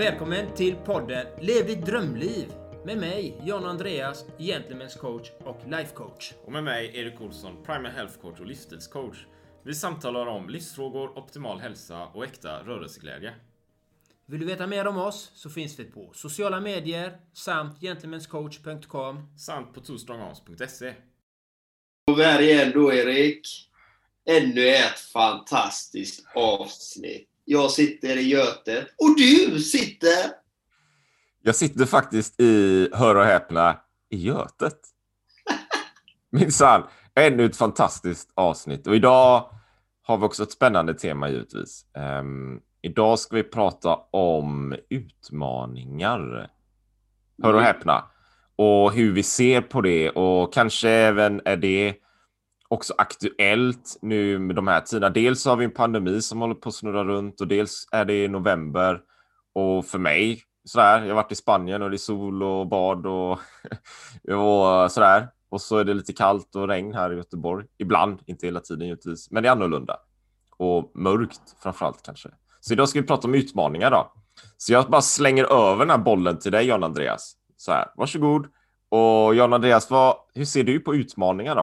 Välkommen till podden Lev ditt drömliv med mig, John Andreas, Gentlemen's coach och life coach. Och med mig, Erik Olsson, Primal Health Coach och livsstilscoach. Vi samtalar om livsfrågor, optimal hälsa och äkta rörelseglädje. Vill du veta mer om oss så finns vi på sociala medier samt gentlemanscoach.com samt på twostrongarms.se. Och vi är här igen då, Erik. Ännu ett fantastiskt avsnitt. Jag sitter i Götet och du sitter? Jag sitter faktiskt i, hör och häpna, i Götet. Minsann, ännu ett fantastiskt avsnitt. Och idag har vi också ett spännande tema givetvis. Um, idag ska vi prata om utmaningar. Hör och mm. häpna. Och hur vi ser på det och kanske även är det också aktuellt nu med de här tiderna. Dels har vi en pandemi som håller på att snurra runt och dels är det november. Och för mig, sådär, jag har varit i Spanien och det är sol och bad och, och sådär. Och så är det lite kallt och regn här i Göteborg. Ibland, inte hela tiden givetvis, men det är annorlunda. Och mörkt framförallt kanske. Så idag ska vi prata om utmaningar då. Så jag bara slänger över den här bollen till dig, John Andreas. Så här, varsågod. Och John Andreas, vad, hur ser du på utmaningar då?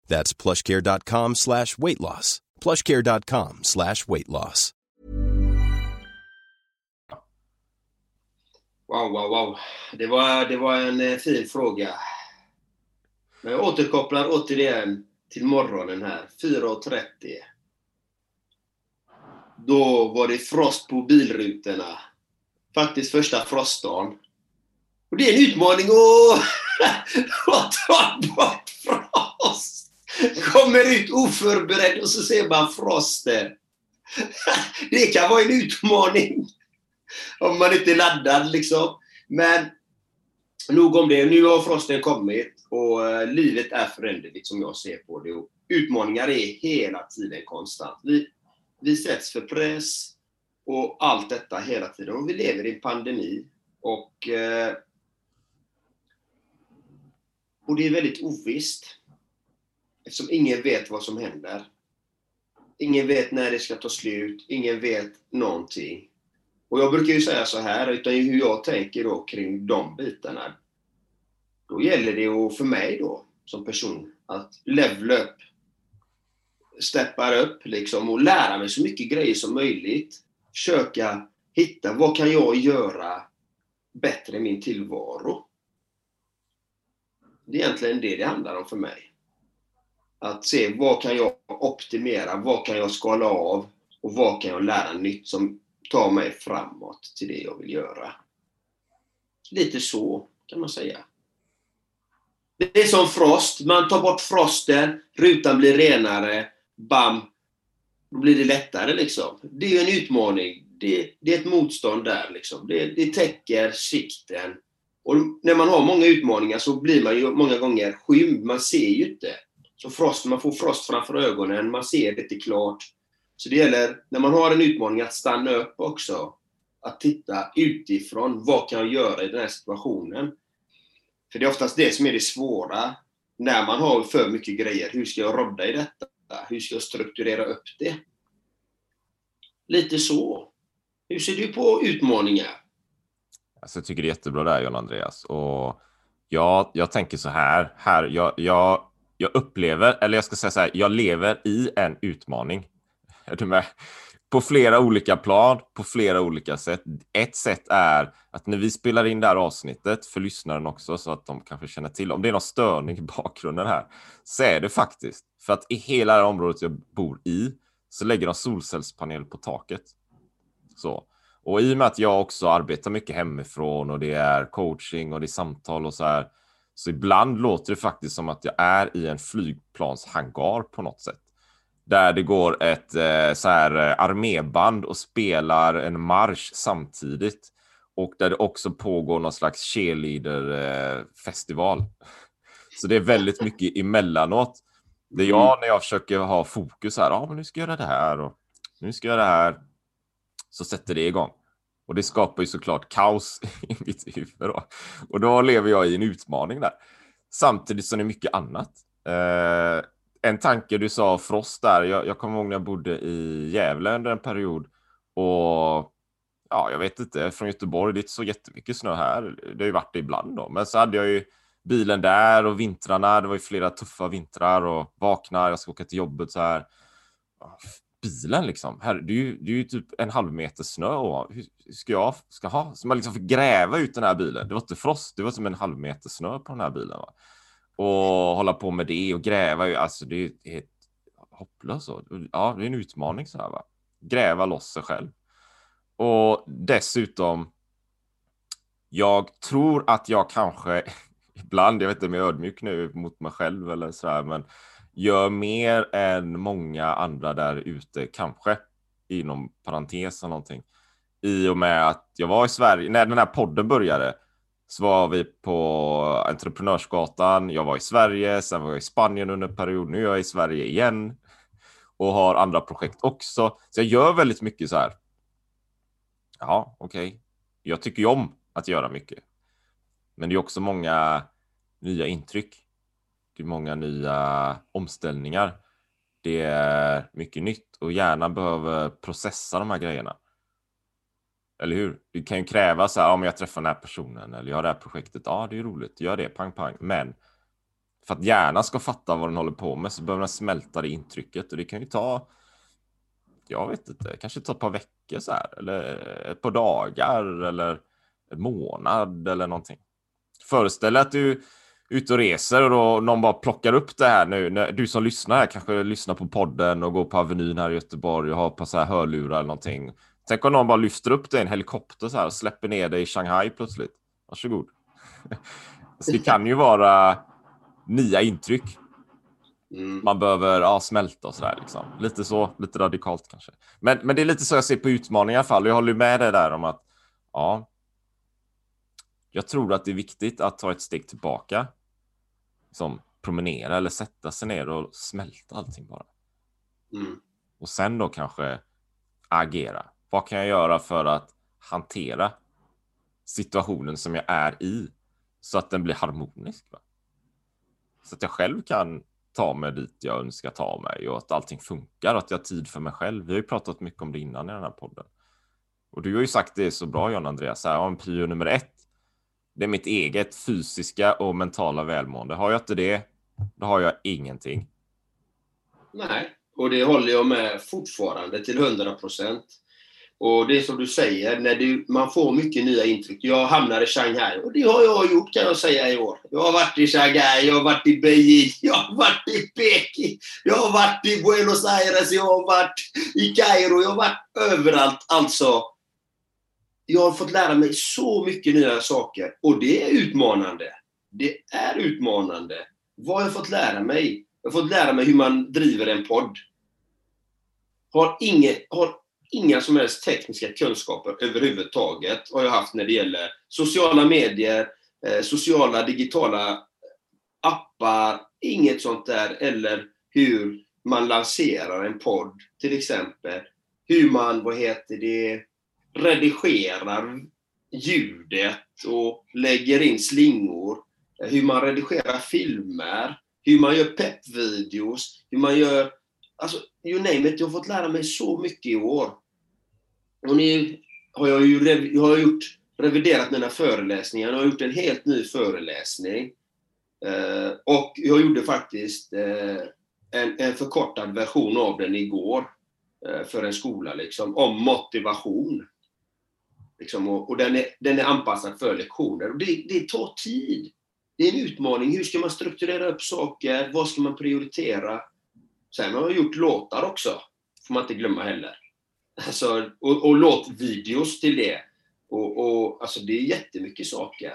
That's plushcare.com slash weight loss. Plushcare.com slash weight loss. Wow, wow, wow. Det var, det var en eh, fin fråga. Men jag återkopplar återigen till morgonen här, 4.30. Då var det frost på bilrutorna. Faktiskt första frostdagen. Och det är en utmaning att, ta bort frost. Kommer ut oförberedd och så ser man frosten. Det kan vara en utmaning. Om man inte är laddad liksom. Men nog om det. Nu har frosten kommit och eh, livet är föränderligt som jag ser på det. Och utmaningar är hela tiden konstant. Vi, vi sätts för press och allt detta hela tiden. Och vi lever i en pandemi. Och, eh, och det är väldigt ovisst. Eftersom ingen vet vad som händer. Ingen vet när det ska ta slut. Ingen vet någonting. Och jag brukar ju säga så här, utan hur jag tänker då kring de bitarna. Då gäller det ju för mig då, som person, att levla upp steppar upp liksom och lära mig så mycket grejer som möjligt. Försöka hitta, vad kan jag göra bättre i min tillvaro? Det är egentligen det det handlar om för mig. Att se vad kan jag optimera, vad kan jag skala av och vad kan jag lära nytt som tar mig framåt till det jag vill göra. Lite så kan man säga. Det är som frost. Man tar bort frosten, rutan blir renare bam, då blir det lättare liksom. Det är en utmaning. Det, det är ett motstånd där liksom. Det, det täcker sikten. Och när man har många utmaningar så blir man ju många gånger skymd. Man ser ju inte. Så frost, man får frost framför ögonen, man ser inte klart. Så det gäller, när man har en utmaning, att stanna upp också. Att titta utifrån. Vad kan jag göra i den här situationen? För det är oftast det som är det svåra. När man har för mycket grejer. Hur ska jag rodda i detta? Hur ska jag strukturera upp det? Lite så. Hur ser du på utmaningar? Alltså, jag tycker det är jättebra där John Andreas. Och jag, jag tänker så här. här jag, jag, jag upplever, eller jag ska säga så här, jag lever i en utmaning. Är du med? På flera olika plan, på flera olika sätt. Ett sätt är att när vi spelar in det här avsnittet för lyssnaren också så att de kanske känner till om det är någon störning i bakgrunden här så är det faktiskt för att i hela det här området jag bor i så lägger de solcellspanel på taket. Så. Och i och med att jag också arbetar mycket hemifrån och det är coaching och det är samtal och så här. Så ibland låter det faktiskt som att jag är i en flygplanshangar på något sätt. Där det går ett eh, så här eh, arméband och spelar en marsch samtidigt. Och där det också pågår någon slags cheerleader-festival. Så det är väldigt mycket emellanåt. Det är jag när jag försöker ha fokus här. Ja, men nu ska jag göra det här och nu ska jag göra det här så sätter det igång. Och det skapar ju såklart kaos i mitt huvud. Då. Och då lever jag i en utmaning där. Samtidigt som det är mycket annat. Eh, en tanke du sa frost där. Jag, jag kommer ihåg när jag bodde i Gävle under en period. Och ja, jag vet inte, från Göteborg, det är inte så jättemycket snö här. Det har ju varit det ibland då. Men så hade jag ju bilen där och vintrarna. Det var ju flera tuffa vintrar och vaknar, jag ska åka till jobbet så här ah, bilen liksom. Här, det, är ju, det är ju typ en halv meter snö och hur ska jag ska ha? Så man liksom får gräva ut den här bilen. Det var inte frost, det var som en halv meter snö på den här bilen. Va? Och hålla på med det och gräva. Alltså det är helt hopplöst. Ja, det är en utmaning så här va. Gräva loss sig själv. Och dessutom. Jag tror att jag kanske ibland, jag vet inte om jag är ödmjuk nu mot mig själv eller så här, men gör mer än många andra där ute, kanske inom parentes eller någonting. I och med att jag var i Sverige, när den här podden började så var vi på Entreprenörsgatan. Jag var i Sverige, sen var jag i Spanien under en period. Nu är jag i Sverige igen och har andra projekt också. Så jag gör väldigt mycket så här. Ja, okej. Okay. Jag tycker ju om att göra mycket. Men det är också många nya intryck många nya omställningar. Det är mycket nytt och hjärnan behöver processa de här grejerna. Eller hur? Det kan ju kräva så här, om jag träffar den här personen eller jag har det här projektet. Ja, det är roligt, gör det, pang pang. Men för att hjärnan ska fatta vad den håller på med så behöver den smälta det intrycket och det kan ju ta. Jag vet inte, kanske ta ett par veckor så här eller ett par dagar eller en månad eller någonting. Föreställ dig att du ute och reser och då någon bara plockar upp det här nu. När du som lyssnar här kanske lyssnar på podden och går på Avenyn här i Göteborg och har på så här hörlurar eller någonting. Tänk om någon bara lyfter upp det i en helikopter så här och släpper ner det i Shanghai plötsligt. Varsågod. så det kan ju vara nya intryck. Mm. Man behöver ja, smälta och så där liksom. Lite så, lite radikalt kanske. Men, men det är lite så jag ser på utmaningar i alla fall. Jag håller med dig där om att ja, jag tror att det är viktigt att ta ett steg tillbaka liksom, promenera eller sätta sig ner och smälta allting bara. Mm. Och sen då kanske agera. Vad kan jag göra för att hantera situationen som jag är i så att den blir harmonisk? Va? Så att jag själv kan ta mig dit jag önskar ta mig och att allting funkar och att jag har tid för mig själv. Vi har ju pratat mycket om det innan i den här podden. Och du har ju sagt det så bra John Andreas, här, om prio nummer ett det är mitt eget fysiska och mentala välmående. Har jag inte det, då har jag ingenting. Nej, och det håller jag med fortfarande till 100 procent. Och det är som du säger, när du, man får mycket nya intryck. Jag hamnar i Shanghai och det har jag gjort kan jag säga i år. Jag har varit i Shanghai, jag har varit i Beijing, jag har varit i Peking, jag har varit i Buenos Aires, jag har varit i Kairo, jag har varit överallt. Alltså, jag har fått lära mig så mycket nya saker och det är utmanande. Det är utmanande. Vad har jag fått lära mig? Jag har fått lära mig hur man driver en podd. Har, inge, har inga som helst tekniska kunskaper överhuvudtaget har jag haft när det gäller sociala medier, eh, sociala digitala eh, appar, inget sånt där. Eller hur man lanserar en podd till exempel. Hur man, vad heter det, redigerar ljudet och lägger in slingor. hur man redigerar filmer, hur man gör peppvideos, hur man gör... Alltså, you name it. Jag har fått lära mig så mycket i år. Och nu har jag ju rev, jag har gjort, reviderat mina föreläsningar. Jag har gjort en helt ny föreläsning. Eh, och jag gjorde faktiskt eh, en, en förkortad version av den igår eh, för en skola, liksom, om motivation. Liksom, och, och den, är, den är anpassad för lektioner. Och det, det tar tid. Det är en utmaning. Hur ska man strukturera upp saker? Vad ska man prioritera? Sen har jag gjort låtar också, får man inte glömma heller. Alltså, och, och låtvideos till det. Och, och, alltså det är jättemycket saker.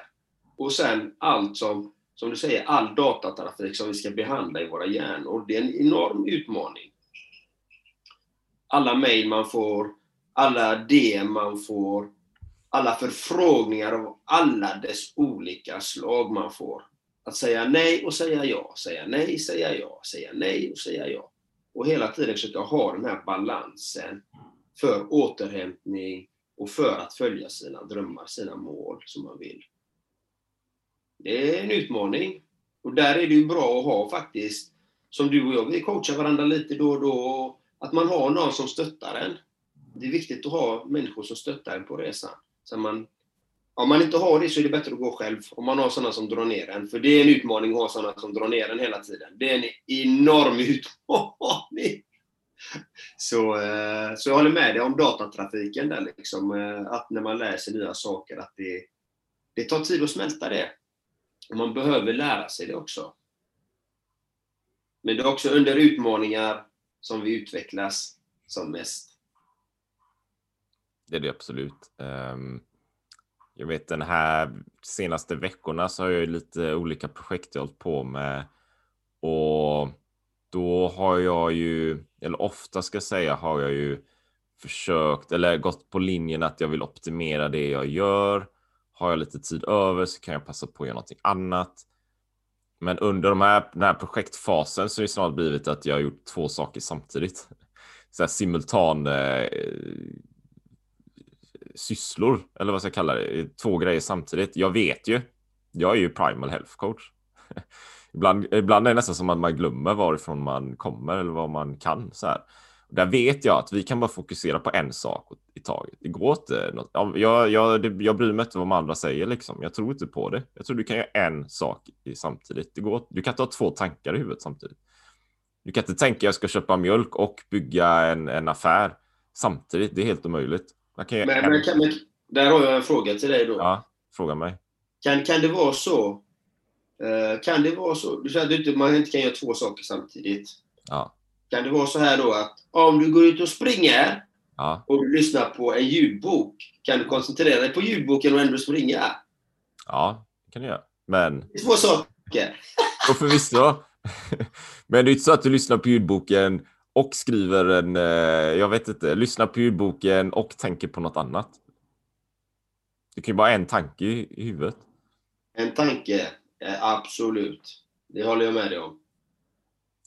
Och sen allt som, som du säger, all datatrafik som vi ska behandla i våra hjärnor. Det är en enorm utmaning. Alla mejl man får, alla DM man får, alla förfrågningar av alla dess olika slag man får. Att säga nej och säga ja, säga nej, säga ja, säga nej och säga ja. Och hela tiden försöka ha den här balansen för återhämtning och för att följa sina drömmar, sina mål som man vill. Det är en utmaning. Och där är det ju bra att ha faktiskt, som du och jag, vi coachar varandra lite då och då, att man har någon som stöttar en. Det är viktigt att ha människor som stöttar en på resan. Så man, om man inte har det så är det bättre att gå själv. Om man har sådana som drar ner en. För det är en utmaning att ha sådana som drar ner en hela tiden. Det är en enorm utmaning. Så, eh, så jag håller med dig om datatrafiken där liksom. Eh, att när man läser nya saker att det, det tar tid att smälta det. Och man behöver lära sig det också. Men det är också under utmaningar som vi utvecklas som mest. Det är det absolut. Ehm, jag vet den här senaste veckorna så har jag lite olika projekt jag hållit på med. Och då har jag ju, eller ofta ska jag säga, har jag ju försökt eller gått på linjen att jag vill optimera det jag gör. Har jag lite tid över så kan jag passa på att göra någonting annat. Men under de här, den här projektfasen så är det snart blivit att jag har gjort två saker samtidigt. Så här simultan eh, sysslor, eller vad ska jag kalla det, två grejer samtidigt. Jag vet ju, jag är ju primal health coach. ibland, ibland är det nästan som att man glömmer varifrån man kommer eller vad man kan. Så här. Där vet jag att vi kan bara fokusera på en sak i taget. Det går inte. Något, jag, jag, jag bryr mig inte vad de andra säger liksom. Jag tror inte på det. Jag tror du kan göra en sak samtidigt. Det går, du kan inte ha två tankar i huvudet samtidigt. Du kan inte tänka att jag ska köpa mjölk och bygga en, en affär samtidigt. Det är helt omöjligt. Kan men, men, kan, men, där har jag en fråga till dig då. Ja, fråga mig. Kan, kan det vara så? Uh, kan det vara så? Du säger att man inte kan göra två saker samtidigt. Ja. Kan det vara så här då att om du går ut och springer ja. och du lyssnar på en ljudbok, kan du koncentrera dig på ljudboken och ändå springa? Ja, det kan du göra. Men... Det är två saker. och förvisso. Men det är inte så att du lyssnar på ljudboken och skriver en, eh, jag vet inte, lyssnar på ljudboken och tänker på något annat. Det kan ju bara en tanke i, huvudet. En tanke, absolut. Det håller jag med dig om.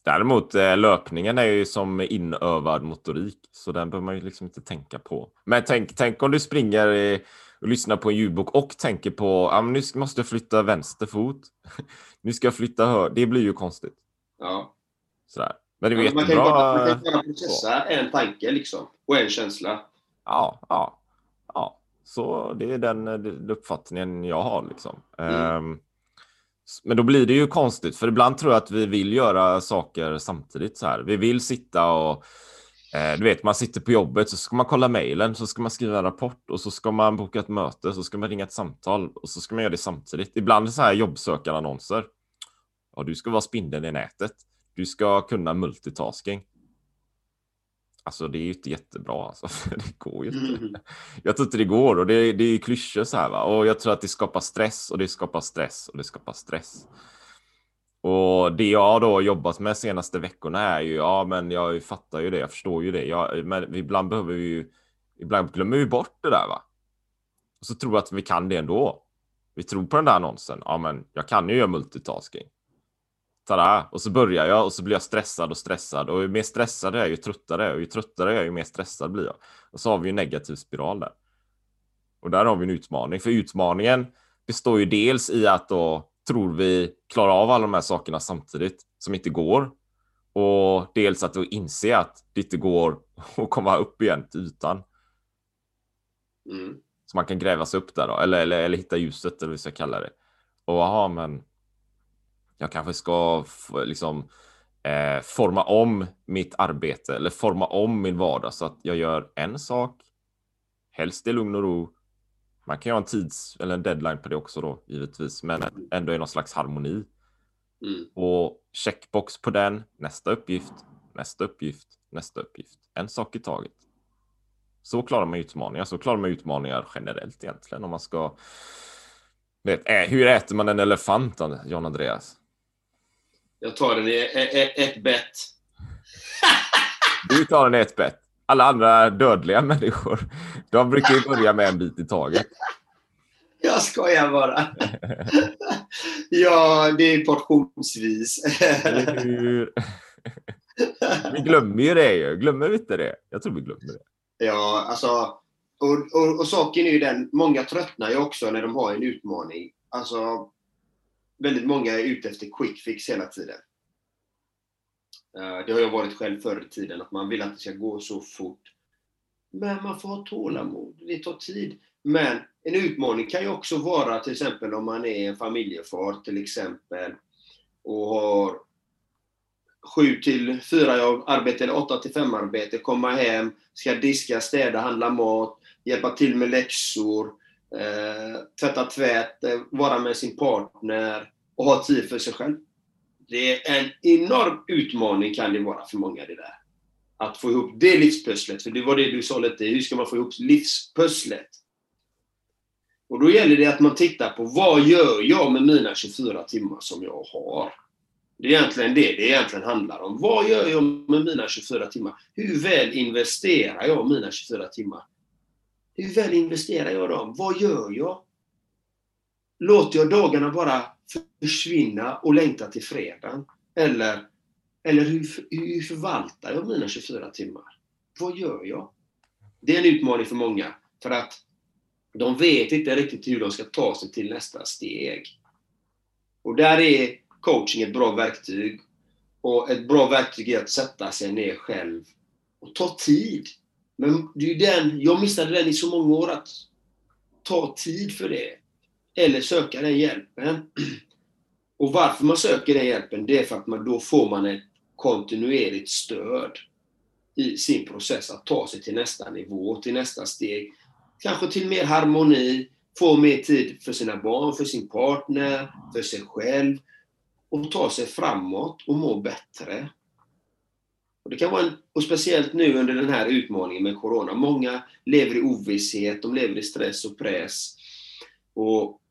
Däremot eh, löpningen är ju som inövad motorik, så den behöver man ju liksom inte tänka på. Men tänk, tänk om du springer och lyssnar på en ljudbok och tänker på ah, nu måste jag flytta vänster fot. nu ska jag flytta hör. Det blir ju konstigt. Ja. Sådär. Men det är ja, man, kan bara, man kan bara processa en tanke liksom, och en känsla. Ja, ja, ja. Så det är den, den uppfattningen jag har liksom. Mm. Um, men då blir det ju konstigt, för ibland tror jag att vi vill göra saker samtidigt så här. Vi vill sitta och eh, du vet, man sitter på jobbet så ska man kolla mejlen, så ska man skriva en rapport och så ska man boka ett möte, så ska man ringa ett samtal och så ska man göra det samtidigt. Ibland så här jobbsökarannonser. Ja, du ska vara spindeln i nätet. Du ska kunna multitasking. Alltså det är ju inte jättebra alltså. Det går ju inte. Mm. Jag tror inte det går och det, det är ju klyschor så här va. Och jag tror att det skapar stress och det skapar stress och det skapar stress. Och det jag då jobbat med senaste veckorna är ju, ja men jag fattar ju det, jag förstår ju det. Jag, men ibland behöver vi ju, ibland glömmer vi bort det där va. Och så tror vi att vi kan det ändå. Vi tror på den där annonsen, ja men jag kan ju göra multitasking tada, och så börjar jag och så blir jag stressad och stressad och ju mer stressad jag är ju tröttare jag och ju tröttare jag är ju mer stressad blir jag. Och så har vi en negativ spiral där. Och där har vi en utmaning, för utmaningen består ju dels i att då tror vi klarar av alla de här sakerna samtidigt som inte går. Och dels att inse att det inte går att komma upp igen till ytan. Mm. Så man kan gräva sig upp där då, eller, eller, eller hitta ljuset eller vad vi ska kalla det. Och aha, men jag kanske ska liksom eh, forma om mitt arbete eller forma om min vardag så att jag gör en sak, helst i lugn och ro. Man kan ju ha en tids eller en deadline på det också då givetvis, men ändå i någon slags harmoni. Mm. Och checkbox på den, nästa uppgift, nästa uppgift, nästa uppgift. En sak i taget. Så klarar man utmaningar. Så klarar man utmaningar generellt egentligen om man ska. Vet, ä, hur äter man en elefant, John Andreas? Jag tar den i ett, ett bett. Du tar den i ett bett. Alla andra dödliga människor, de brukar ju börja med en bit i taget. Jag skojar bara. ja, det är portionsvis. Eller hur? Vi glömmer ju det ju. Glömmer vi inte det? Jag tror vi glömmer det. Ja, alltså. Och, och, och saken är ju den, många tröttnar ju också när de har en utmaning. Alltså, väldigt många är ute efter quick fix hela tiden. Eh, det har jag varit själv förr i tiden, att man vill att det ska gå så fort. Men man får ha tålamod, det tar tid. Men en utmaning kan ju också vara till exempel om man är en familjefar till exempel och har 7 till 4 arbete eller 8 till 5 arbete, komma hem, ska diska, städa, handla mat, hjälpa till med läxor, eh, tvätta tvätt, eh, vara med sin partner och ha tid för sig själv. Det är en enorm utmaning kan det vara för många det där. Att få ihop det livspusslet, för det var det du sa lite, hur ska man få ihop livspusslet? Och då gäller det att man tittar på vad gör jag med mina 24 timmar som jag har? Det är egentligen det det egentligen handlar om. Vad gör jag med mina 24 timmar? Hur väl investerar jag mina 24 timmar? Hur väl investerar jag dem? Vad gör jag? Låter jag dagarna bara försvinna och längta till fredagen? Eller, eller hur, hur förvaltar jag mina 24 timmar? Vad gör jag? Det är en utmaning för många. För att de vet inte riktigt hur de ska ta sig till nästa steg. Och där är coaching ett bra verktyg. Och ett bra verktyg är att sätta sig ner själv och ta tid. Men det är den, jag missade den i så många år, att ta tid för det. Eller söka den hjälpen. Och varför man söker den hjälpen, det är för att man, då får man ett kontinuerligt stöd i sin process att ta sig till nästa nivå, till nästa steg. Kanske till mer harmoni, få mer tid för sina barn, för sin partner, för sig själv och ta sig framåt och må bättre. Och det kan vara en, och speciellt nu under den här utmaningen med Corona. Många lever i ovisshet, de lever i stress och press. Och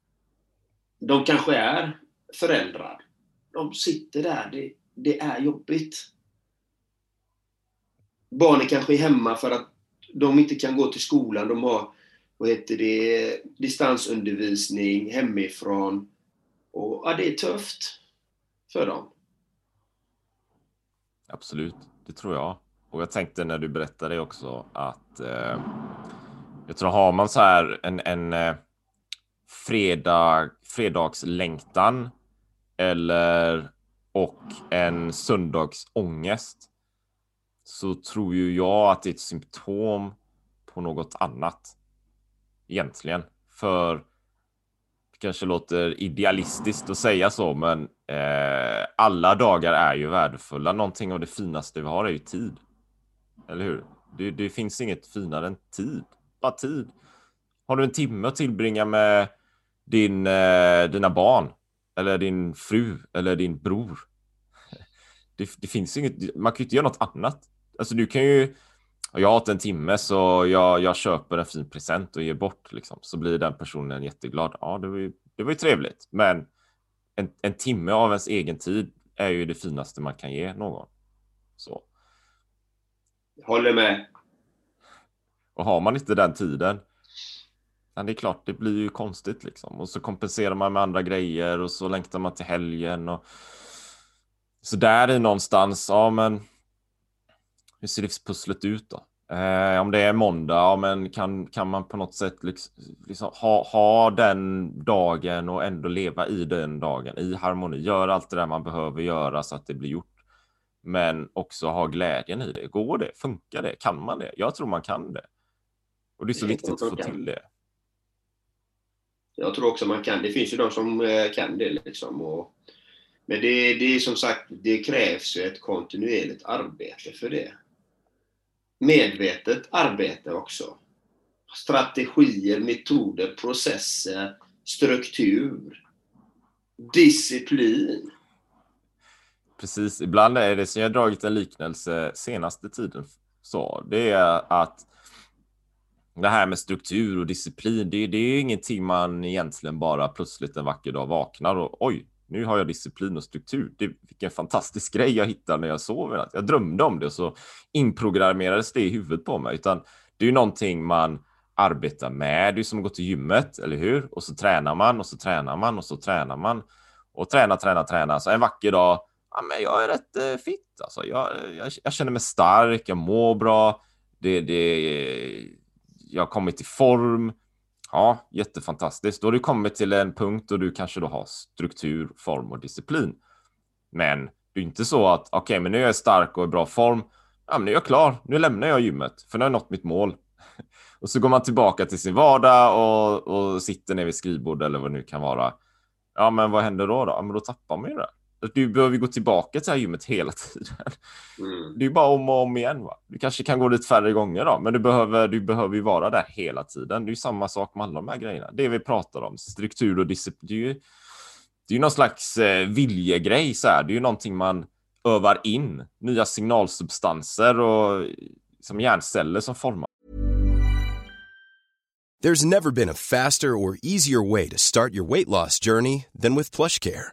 de kanske är föräldrar. De sitter där, det, det är jobbigt. Barnen kanske är hemma för att de inte kan gå till skolan. De har vad heter det, distansundervisning hemifrån. Och ja, det är tufft för dem. Absolut, det tror jag. Och jag tänkte när du berättade också att eh, jag tror har man så här en, en eh, fredag, fredagslängtan eller och en söndagsångest så tror ju jag att det är ett symptom på något annat. Egentligen. För kanske låter idealistiskt att säga så, men eh, alla dagar är ju värdefulla. Någonting av det finaste vi har är ju tid. Eller hur? Det, det finns inget finare än tid. Bara tid. Har du en timme att tillbringa med din, eh, dina barn eller din fru eller din bror. Det, det, finns inget, man kan ju inte göra något annat. Alltså du kan ju, jag har en timme så jag, jag köper en fin present och ger bort liksom. Så blir den personen jätteglad. Ja, det var ju, det var ju trevligt. Men en, en timme av ens egen tid är ju det finaste man kan ge någon. Så. håller med. Och har man inte den tiden men det är klart, det blir ju konstigt liksom. Och så kompenserar man med andra grejer och så längtar man till helgen. Och... Så där är någonstans, ja men hur ser livspusslet ut då? Eh, om det är måndag, ja, men kan, kan man på något sätt liksom, liksom ha, ha den dagen och ändå leva i den dagen i harmoni. Göra allt det där man behöver göra så att det blir gjort. Men också ha glädjen i det. Går det? Funkar det? Kan man det? Jag tror man kan det. Och det är så Det viktigt att få till det. Jag tror också man kan. Det finns ju de som eh, kan det liksom. Och, men det, det är som sagt, det krävs ett kontinuerligt arbete för det. Medvetet arbete också. Strategier, metoder, processer, struktur, disciplin. Precis, ibland är det som jag dragit en liknelse senaste tiden. Så det är att det här med struktur och disciplin, det, det är ingenting man egentligen bara plötsligt en vacker dag vaknar och oj, nu har jag disciplin och struktur. Det, vilken fantastisk grej jag hittade när jag sov. Jag drömde om det och så inprogrammerades det i huvudet på mig. Utan det är ju någonting man arbetar med. Det är som att gå till gymmet, eller hur? Och så tränar man och så tränar man och så tränar man och tränar, tränar, tränar. Så en vacker dag, ja, men jag är rätt eh, fit. Alltså. Jag, jag, jag känner mig stark, jag mår bra. Det, det, jag har kommit i form. Ja, jättefantastiskt. Då har du kommit till en punkt då du kanske då har struktur, form och disciplin. Men det är inte så att okej, okay, men nu är jag stark och i bra form. Ja, men nu är jag klar. Nu lämnar jag gymmet för nu har jag nått mitt mål. Och så går man tillbaka till sin vardag och, och sitter ner vid skrivbord eller vad det nu kan vara. Ja, men vad händer då? då? Ja, men då tappar man ju det. Du behöver gå tillbaka till det här gymmet hela tiden. Mm. Det är bara om och om igen. Va? Du kanske kan gå dit färre gånger då, men du behöver, du behöver ju vara där hela tiden. Det är ju samma sak med alla de här grejerna. Det vi pratar om, struktur och disciplin. Det är ju, det är ju någon slags eh, viljegrej. Så här. Det är ju någonting man övar in. Nya signalsubstanser och som hjärnceller som formar. There's never been a faster or easier way to start your weight loss journey than with PlushCare.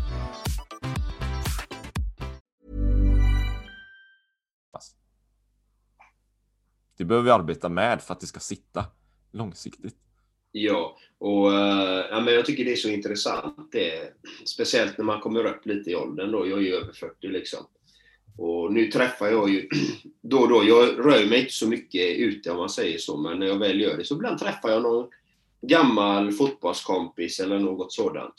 Det behöver vi arbeta med för att det ska sitta långsiktigt. Ja, och eh, ja, men jag tycker det är så intressant. Det, speciellt när man kommer upp lite i åldern. Då. Jag är ju över 40 liksom. Och nu träffar jag ju då och då, jag rör mig inte så mycket ute om man säger så, men när jag väl gör det så ibland träffar jag någon gammal fotbollskompis eller något sådant.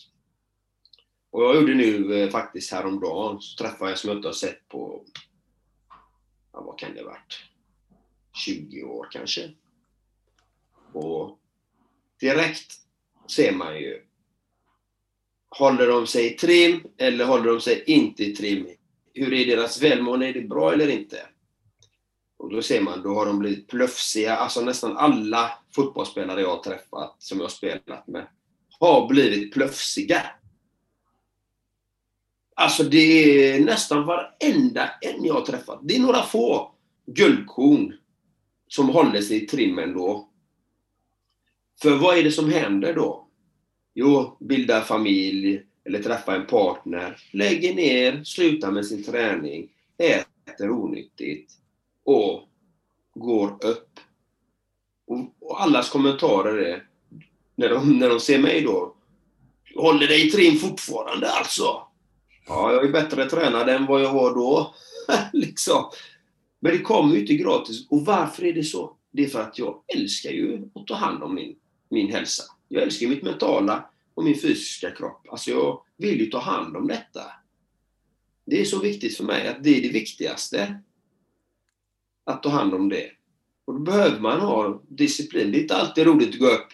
Och jag gjorde nu eh, faktiskt häromdagen, så träffade jag som jag inte har sett på, ja, vad kan det ha varit, 20 år kanske. Och direkt ser man ju, håller de sig i trim eller håller de sig inte i trim? Hur är deras välmående? Är det bra eller inte? Och då ser man, då har de blivit plufsiga. Alltså nästan alla fotbollsspelare jag har träffat, som jag har spelat med, har blivit plufsiga. Alltså det är nästan varenda en jag har träffat. Det är några få guldkorn som håller sig i trimmen då. För vad är det som händer då? Jo, bilda familj eller träffa en partner, lägger ner, slutar med sin träning, äter onyttigt och går upp. Och, och allas kommentarer är, när de, när de ser mig då, håller dig i trim fortfarande alltså? Ja, jag är bättre tränad än vad jag var då. liksom. Men det kommer ju inte gratis. Och varför är det så? Det är för att jag älskar ju att ta hand om min, min hälsa. Jag älskar mitt mentala och min fysiska kropp. Alltså jag vill ju ta hand om detta. Det är så viktigt för mig att det är det viktigaste. Att ta hand om det. Och då behöver man ha disciplin. Det är inte alltid roligt att gå upp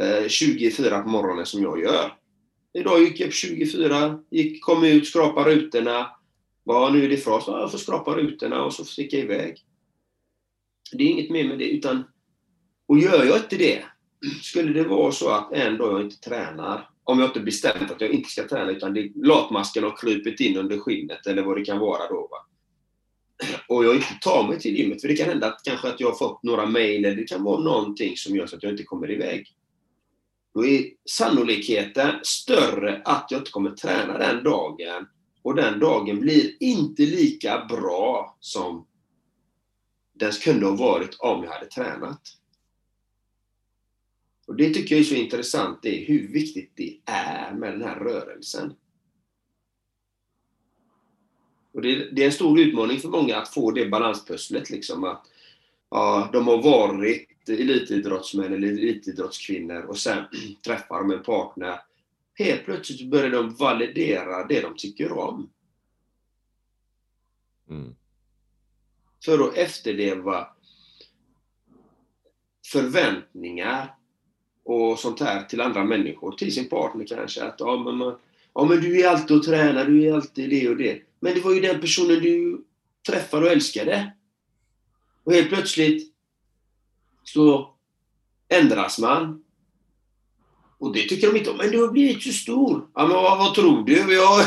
eh, 24 på morgonen som jag gör. Idag gick jag upp 24, gick, kom ut, skrapade rutorna. Vad nu är det frost? Ja, jag får skrapa rutorna och så sticka iväg. Det är inget mer med det, utan... Och gör jag inte det, skulle det vara så att en dag jag inte tränar, om jag inte bestämt att jag inte ska träna, utan det, latmasken har krupit in under skinnet eller vad det kan vara då. Va? Och jag inte tar mig till gymmet, för det kan hända att kanske att jag har fått några mejl, eller det kan vara någonting som gör så att jag inte kommer iväg. Då är sannolikheten större att jag inte kommer träna den dagen och den dagen blir inte lika bra som den kunde ha varit om jag hade tränat. Och Det tycker jag är så intressant, det är hur viktigt det är med den här rörelsen. Och det, det är en stor utmaning för många att få det balanspusslet. Liksom, att ja, de har varit elitidrottsmän eller elitidrottskvinnor och sen träffar de en partner. Helt plötsligt börjar de validera det de tycker om. Mm. För att efterleva förväntningar och sånt här till andra människor, till sin partner kanske. Att ja, men, man, ja, men du är alltid och tränar, du är alltid det och det. Men det var ju den personen du träffade och älskade. Och helt plötsligt så ändras man. Och det tycker de inte om. Men du har blivit så stor. Ja, men vad, vad tror du? Jag,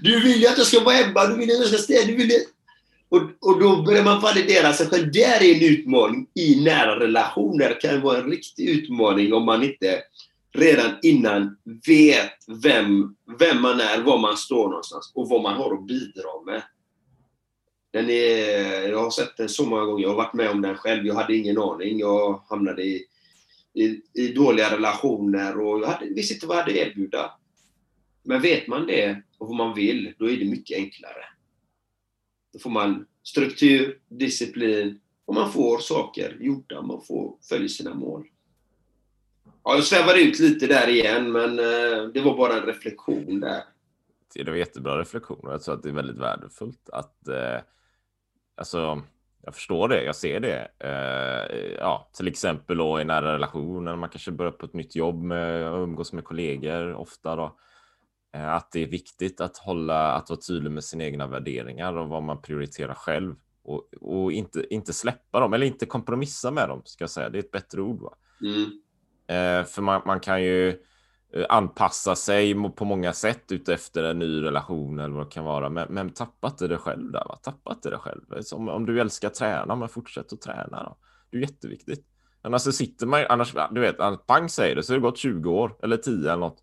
du vill ju att jag ska vara hemma, du vill att jag ska städa, du vill och, och då börjar man validera sig själv. Det är en utmaning i nära relationer. Det kan vara en riktig utmaning om man inte redan innan vet vem, vem man är, var man står någonstans och vad man har att bidra med. Den är, jag har sett den så många gånger, jag har varit med om den själv. Jag hade ingen aning. Jag hamnade i, i, i dåliga relationer och jag hade, visste inte vad jag hade att erbjuda. Men vet man det och vad man vill, då är det mycket enklare. Då får man struktur, disciplin och man får saker gjorda. Man får följa sina mål. Ja, jag svävade ut lite där igen, men eh, det var bara en reflektion där. Det var jättebra reflektioner. jag tror att det är väldigt värdefullt att eh, alltså, jag förstår det, jag ser det. Eh, ja, till exempel då i nära relationer, man kanske börjar på ett nytt jobb med umgås med kollegor ofta då. Eh, att det är viktigt att hålla, att vara tydlig med sina egna värderingar och vad man prioriterar själv och, och inte, inte släppa dem eller inte kompromissa med dem ska jag säga. Det är ett bättre ord. Va? Mm. Eh, för man, man kan ju Eh, anpassa sig på många sätt utefter en ny relation eller vad det kan vara. Men, men tappa inte det själv där. Va? Tappa inte det själv. Om, om du älskar att träna, men fortsätt att träna. Då. Det är jätteviktigt. Annars så sitter man annars, du vet, pang säger det så har det gått 20 år eller 10 eller något.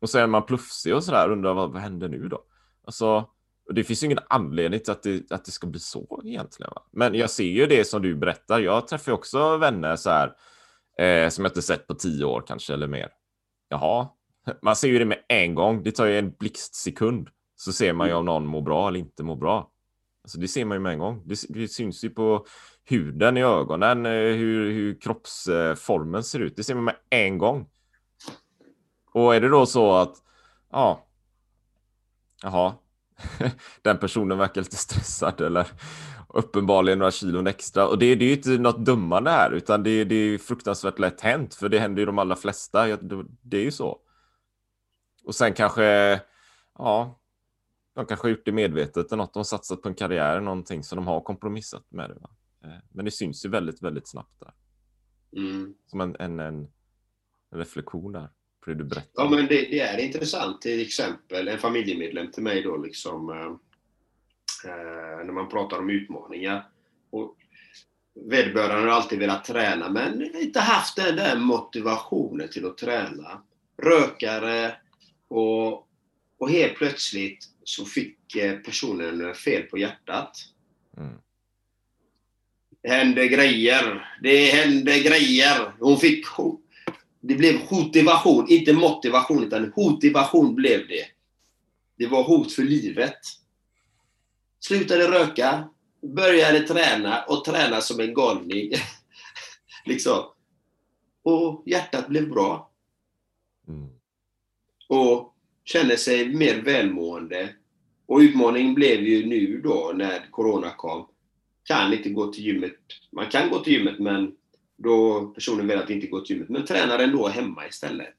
Och så är man plufsig och sådär, undrar vad, vad händer nu då? Alltså, det finns ju ingen anledning till att det, att det ska bli så egentligen. Va? Men jag ser ju det som du berättar. Jag träffar också vänner så här eh, som jag inte sett på 10 år kanske eller mer. Jaha, man ser ju det med en gång. Det tar ju en blixtsekund så ser man ju om någon mår bra eller inte mår bra. Alltså det ser man ju med en gång. Det, det syns ju på huden i ögonen, eh, hur, hur kroppsformen ser ut. Det ser man med en gång. Och är det då så att, ja, jaha, den personen verkar lite stressad eller uppenbarligen några kilon extra. Och det, det är ju inte något dummande här, utan det, det är fruktansvärt lätt hänt, för det händer ju de allra flesta. Det är ju så. Och sen kanske, ja, de kanske har gjort det medvetet eller något. De har satsat på en karriär, någonting som de har kompromissat med det. Va? Eh, men det syns ju väldigt, väldigt snabbt där. Mm. Som en, en, en reflektion där det du berättar. Ja, men det, det, är intressant. Till exempel en familjemedlem till mig då liksom eh, när man pratar om utmaningar. Och vederbörande har alltid velat träna men inte haft den där motivationen till att träna. Rökare och, och helt plötsligt så fick eh, personen fel på hjärtat. Mm. Det hände grejer. Det hände grejer. Hon fick det blev motivation, inte motivation, utan motivation blev det. Det var hot för livet. Slutade röka, började träna och träna som en galning. liksom. Och hjärtat blev bra. Mm. Och känner sig mer välmående. Och utmaningen blev ju nu då när Corona kom. Kan inte gå till gymmet. Man kan gå till gymmet men då personen väljer att inte gå till gymmet, men tränar ändå hemma istället.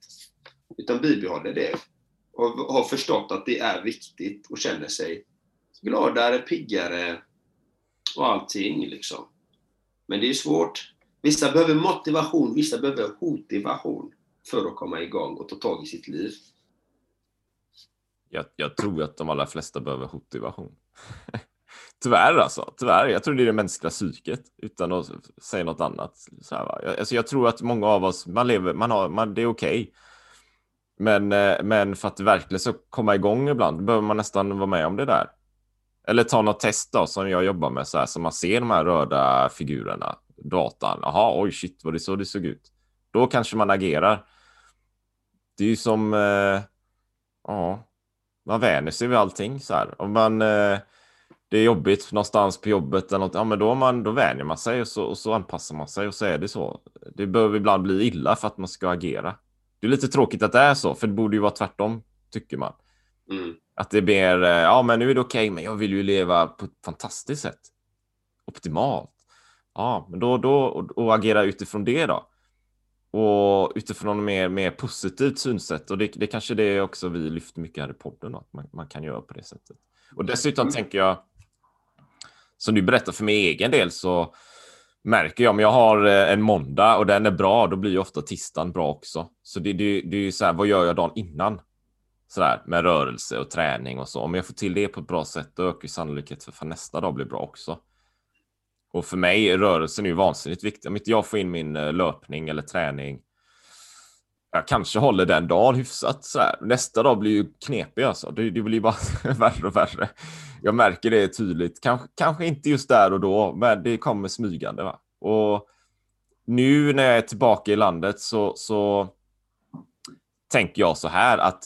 Utan bibehåller det och har förstått att det är viktigt och känner sig gladare, piggare och allting liksom. Men det är svårt. Vissa behöver motivation, vissa behöver motivation för att komma igång och ta tag i sitt liv. Jag, jag tror att de allra flesta behöver motivation. Tyvärr alltså, tyvärr. Jag tror det är det mänskliga psyket utan att säga något annat. Så här, va? Jag, alltså, jag tror att många av oss, man lever, man har, man, det är okej. Okay. Men, eh, men för att verkligen så komma igång ibland behöver man nästan vara med om det där. Eller ta något test då som jag jobbar med så här så man ser de här röda figurerna, datan. Jaha, oj shit vad det så det såg ut. Då kanske man agerar. Det är ju som, eh, ja, man vänjer sig vid allting så här. Om man eh, det är jobbigt någonstans på jobbet eller något, ja men då, man, då vänjer man sig och så, och så anpassar man sig och så är det så. Det behöver ibland bli illa för att man ska agera. Det är lite tråkigt att det är så, för det borde ju vara tvärtom, tycker man. Mm. Att det blir, eh, ja men nu är det okej, okay, men jag vill ju leva på ett fantastiskt sätt. Optimalt. Ja, men då, då och, och agera utifrån det då. Och utifrån mer, mer positivt synsätt. Och det, det är kanske det också vi lyfter mycket här i podden, att man, man kan göra på det sättet. Och dessutom mm. tänker jag, som du berättar för min egen del så märker jag om jag har eh, en måndag och den är bra, då blir ju ofta tisdagen bra också. Så det, det, det är ju så här, vad gör jag dagen innan? Sådär med rörelse och träning och så. Om jag får till det på ett bra sätt, då ökar sannolikheten för att nästa dag blir bra också. Och för mig, rörelsen är ju vansinnigt viktig. Om inte jag får in min eh, löpning eller träning, jag kanske håller den dagen hyfsat sådär. Nästa dag blir ju knepig alltså. Det, det blir bara värre och värre. Jag märker det tydligt. Kanske, kanske inte just där och då, men det kommer smygande. Va? Och nu när jag är tillbaka i landet så, så tänker jag så här att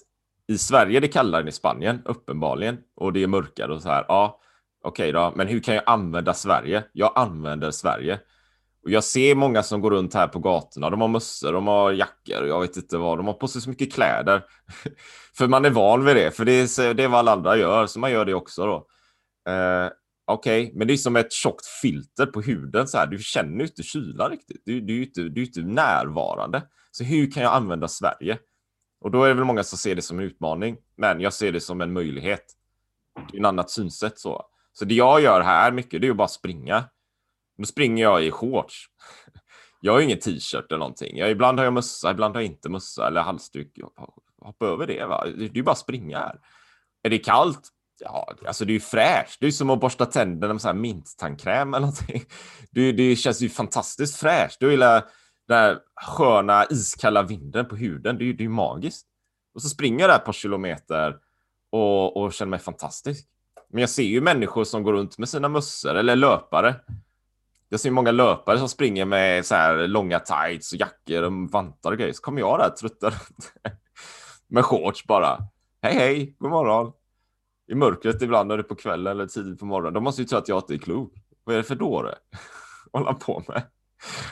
i Sverige det kallare än i Spanien, uppenbarligen. Och det är mörkare och så här. Ja, okej okay då, men hur kan jag använda Sverige? Jag använder Sverige. Och jag ser många som går runt här på gatorna. De har mössor, de har jackor och jag vet inte vad. De har på sig så mycket kläder. för man är van vid det, för det är, det är vad alla andra gör, så man gör det också då. Eh, Okej, okay. men det är som ett tjockt filter på huden. Så här. Du känner ju inte kylan riktigt. Du, du, är inte, du är inte närvarande. Så hur kan jag använda Sverige? Och då är det väl många som ser det som en utmaning, men jag ser det som en möjlighet. Det är ett annat synsätt så. Så det jag gör här mycket, det är ju bara springa. Då springer jag i shorts. Jag har ingen t-shirt eller någonting. Jag, ibland har jag mössa, ibland har jag inte mössa eller halsduk. Hoppa över det. Va? Det är ju bara att springa här. Är det kallt? Ja, alltså det är ju fräscht. Det är som att borsta tänderna med så här minttandkräm eller någonting. Det, det känns ju fantastiskt fräscht. Du gillar den här sköna iskalla vinden på huden. Det är ju det är magiskt. Och så springer jag där ett par kilometer och, och känner mig fantastisk. Men jag ser ju människor som går runt med sina mössor eller löpare jag ser många löpare som springer med så här långa tights och jackor och vantar och grejer. Så kommer jag där tröttare med shorts bara. Hej hej, god morgon. I mörkret ibland när det är på kvällen eller tidigt på morgonen. De måste ju tro att jag inte är klok. Vad är det för dåre? hålla på med?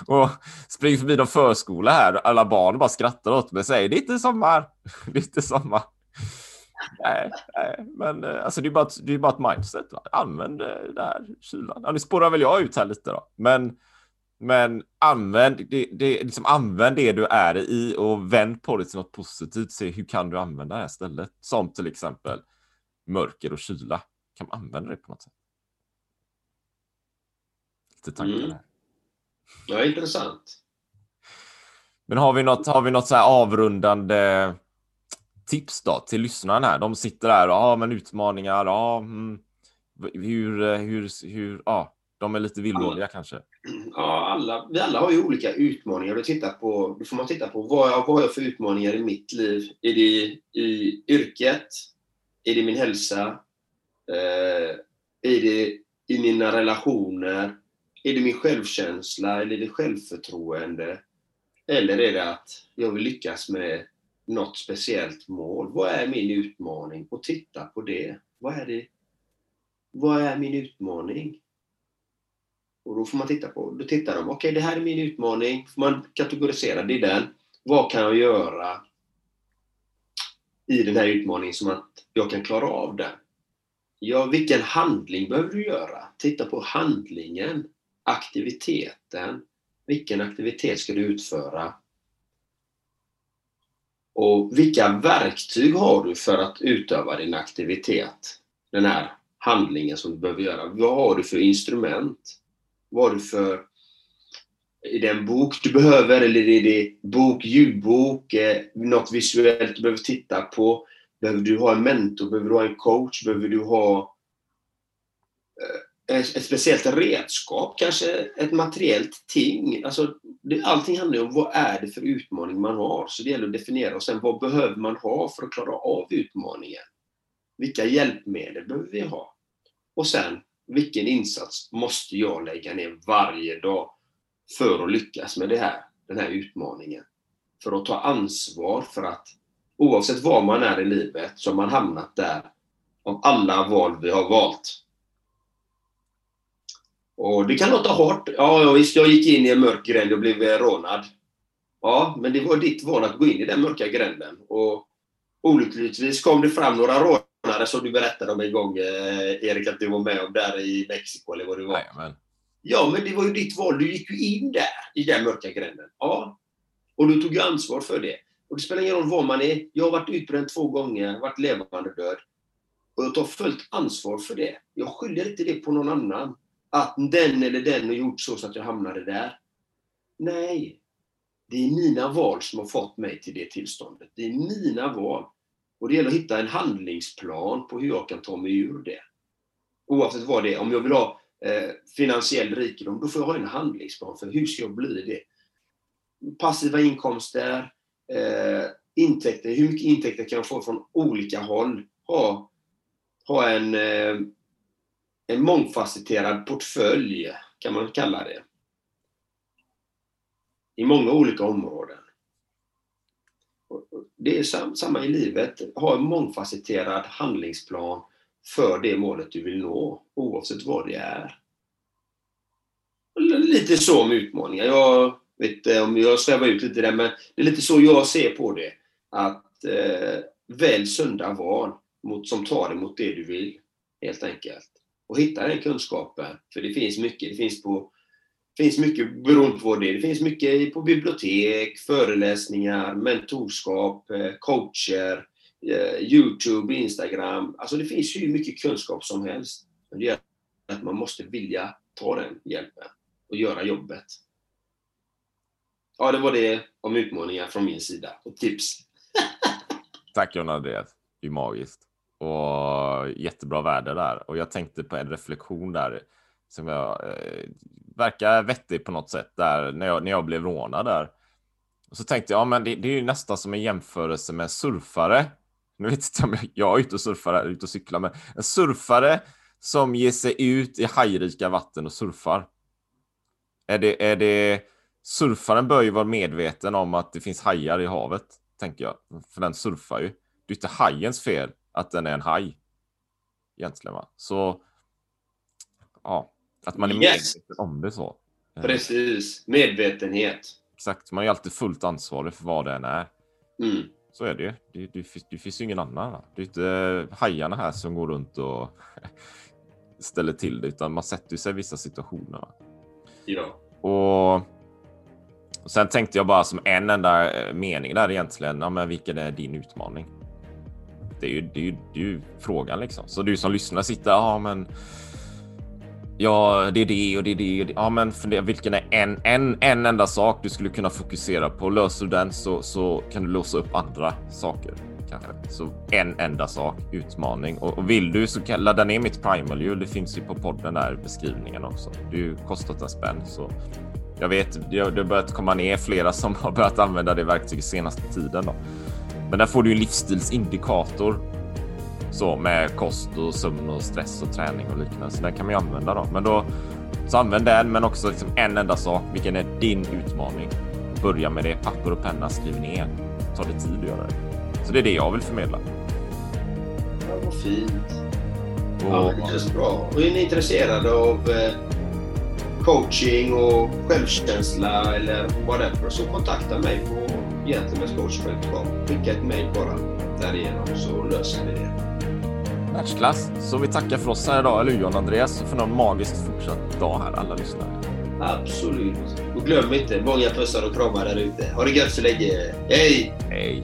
Och springer förbi någon förskola här. Alla barn bara skrattar åt mig och säger det är inte sommar. Det är inte sommar nej, nej, men eh, alltså det är bara ett, det är bara ett mindset. Va? Använd eh, det här kylan. Ja, nu spårar väl jag ut här lite då, men men använd det, det, liksom använd det du är i och vänd på det till något positivt. Se hur kan du använda det här stället? Som till exempel mörker och kyla. Kan man använda det på något sätt? Lite tankar mm. Ja, intressant. Men har vi något, har vi något så avrundande tips då till lyssnarna här? De sitter där och ja, men utmaningar. Ja, mm, hur, hur, hur, ja, de är lite villrådiga kanske. Ja, alla, vi alla har ju olika utmaningar. Du tittar på, då får man titta på vad, vad har jag för utmaningar i mitt liv? Är det i yrket? Är det min hälsa? Eh, är det i mina relationer? Är det min självkänsla eller är det självförtroende? Eller är det att jag vill lyckas med något speciellt mål. Vad är min utmaning? Och titta på det. Vad är det? Vad är min utmaning? Och då får man titta på, då tittar de, okej okay, det här är min utmaning, får man kategorisera, det är den. Vad kan jag göra i den här utmaningen som att jag kan klara av den? Ja, vilken handling behöver du göra? Titta på handlingen, aktiviteten. Vilken aktivitet ska du utföra? Och vilka verktyg har du för att utöva din aktivitet? Den här handlingen som du behöver göra. Vad har du för instrument? Vad har du för... Är det en bok du behöver eller är det bok, ljudbok, eh, något visuellt du behöver titta på? Behöver du ha en mentor? Behöver du ha en coach? Behöver du ha eh, Eh, ett speciellt redskap, kanske ett materiellt ting. Alltså, det, allting handlar ju om vad är det för utmaning man har. Så det gäller att definiera och sen vad behöver man ha för att klara av utmaningen. Vilka hjälpmedel behöver vi ha? Och sen, vilken insats måste jag lägga ner varje dag för att lyckas med det här, den här utmaningen? För att ta ansvar för att oavsett var man är i livet så har man hamnat där av alla val vi har valt. Och det kan låta hårt. Ja, visst, jag gick in i en mörk gränd och blev rånad. Ja, men det var ditt val att gå in i den mörka gränden. Och olyckligtvis kom det fram några rånare som du berättade om en gång, eh, Erik, att du var med om där i Mexiko eller vad det var. Jajamän. Ja, men det var ju ditt val. Du gick ju in där, i den mörka gränden. Ja. Och du tog ju ansvar för det. Och det spelar ingen roll var man är. Jag har varit utbränd två gånger, varit levande död. Och jag tar fullt ansvar för det. Jag skyller inte det på någon annan. Att den eller den har gjort så, så att jag hamnade där. Nej. Det är mina val som har fått mig till det tillståndet. Det är mina val. Och det gäller att hitta en handlingsplan på hur jag kan ta mig ur det. Oavsett vad det är. Om jag vill ha eh, finansiell rikedom, då får jag ha en handlingsplan för hur ska jag bli det. Passiva inkomster, eh, intäkter, hur mycket intäkter kan jag få från olika håll? Ha, ha en, eh, en mångfacetterad portfölj, kan man kalla det. I många olika områden. Det är samma i livet. Ha en mångfacetterad handlingsplan för det målet du vill nå, oavsett vad det är. Lite så med utmaningar. Jag vet inte om jag svävar ut lite där, men det är lite så jag ser på det. Att eh, välj sunda val mot, som tar dig mot det du vill, helt enkelt. Och hitta den kunskapen, för det finns mycket. Det finns, på, finns mycket beroende på vad det är. Det finns mycket på bibliotek, föreläsningar, mentorskap, eh, coacher, eh, Youtube, Instagram. Alltså det finns hur mycket kunskap som helst. Men det gäller att man måste vilja ta den hjälpen och göra jobbet. Ja, det var det om utmaningar från min sida och tips. Tack John Andreas. Det är magiskt och jättebra värde där. Och jag tänkte på en reflektion där som jag eh, verkar vettig på något sätt där när jag, när jag blev rånad där. Och så tänkte jag, ja, men det, det är ju nästan som en jämförelse med surfare. Nu vet inte om jag, jag är ute och surfar, ute och cyklar, men en surfare som ger sig ut i hajrika vatten och surfar. Är det, är det, surfaren bör ju vara medveten om att det finns hajar i havet, tänker jag. För den surfar ju. Det är inte hajens fel att den är en haj. Egentligen va. Så, ja, att man är Yes. medveten om det så. Eh, Precis. Medvetenhet. Exakt, man är alltid fullt ansvarig för vad det än är. Mm. Så är det ju. Det, det, det finns ju ingen annan. Det är inte hajarna här som går runt och ställer till det, utan man sätter sig i vissa situationer. va? Ja. Och, och sen tänkte jag bara som en enda eh, mening där egentligen. Ja, men vilken är din utmaning? Det är ju, det är ju, det är ju frågan liksom. Så du som lyssnar sitter, ja men. Ja, det är det och det är det. Och det. Ja, men fundera, vilken är en, en, en enda sak du skulle kunna fokusera på? Löser du den så, så kan du låsa upp andra saker. Kanske. Så en enda sak, utmaning. Och, och vill du så kan ladda ner mitt primal ju. Det finns ju på podden där i beskrivningen också. Det är ju kostat en spänn så jag vet, det har det har börjat komma ner flera som har börjat använda det verktyget senaste tiden. Då. Men där får du en livsstilsindikator. Så med kost och sömn och stress och träning och liknande. Så den kan man ju använda då. Men då så använd den, men också liksom en enda sak. Vilken är din utmaning? Börja med det. Papper och penna, skriv ner. Ta det tid att göra det. Så det är det jag vill förmedla. ja vad fint. Och, Ja, det känns bra. Och är ni intresserade av eh, coaching och självkänsla eller whatever så kontakta mig på gentlemenscoach.com. Skicka ett mejl bara därigenom så löser vi det. Världsklass. Så vi tackar för oss här idag, eller hur John Andreas? För någon magiskt fortsatt dag här, alla lyssnare. Absolut. Och glöm inte, många pussar och kramar där ute. Ha det gött så länge. Hej! Hej.